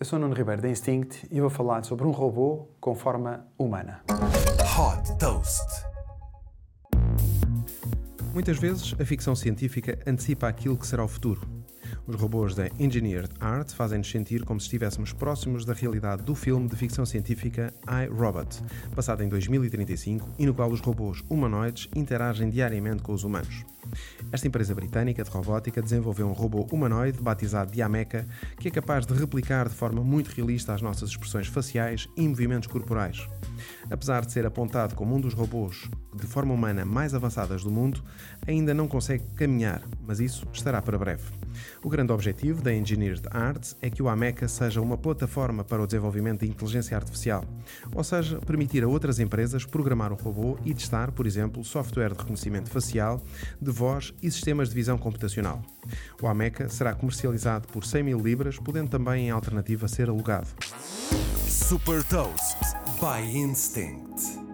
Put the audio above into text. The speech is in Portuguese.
Eu sou Nuno Ribeiro da Instinct e vou falar sobre um robô com forma humana. Hot Toast. Muitas vezes a ficção científica antecipa aquilo que será o futuro. Os robôs da Engineered Art fazem-nos sentir como se estivéssemos próximos da realidade do filme de ficção científica I, Robot, passado em 2035 e no qual os robôs humanoides interagem diariamente com os humanos. Esta empresa britânica de robótica desenvolveu um robô humanoide batizado Diameca que é capaz de replicar de forma muito realista as nossas expressões faciais e movimentos corporais. Apesar de ser apontado como um dos robôs de forma humana mais avançadas do mundo, ainda não consegue caminhar, mas isso estará para breve. O grande objetivo da Engineered Arts é que o Ameca seja uma plataforma para o desenvolvimento de inteligência artificial, ou seja, permitir a outras empresas programar o robô e testar, por exemplo, software de reconhecimento facial, de voz e sistemas de visão computacional. O Ameca será comercializado por 100 mil libras, podendo também, em alternativa, ser alugado. Super Toast by Instinct.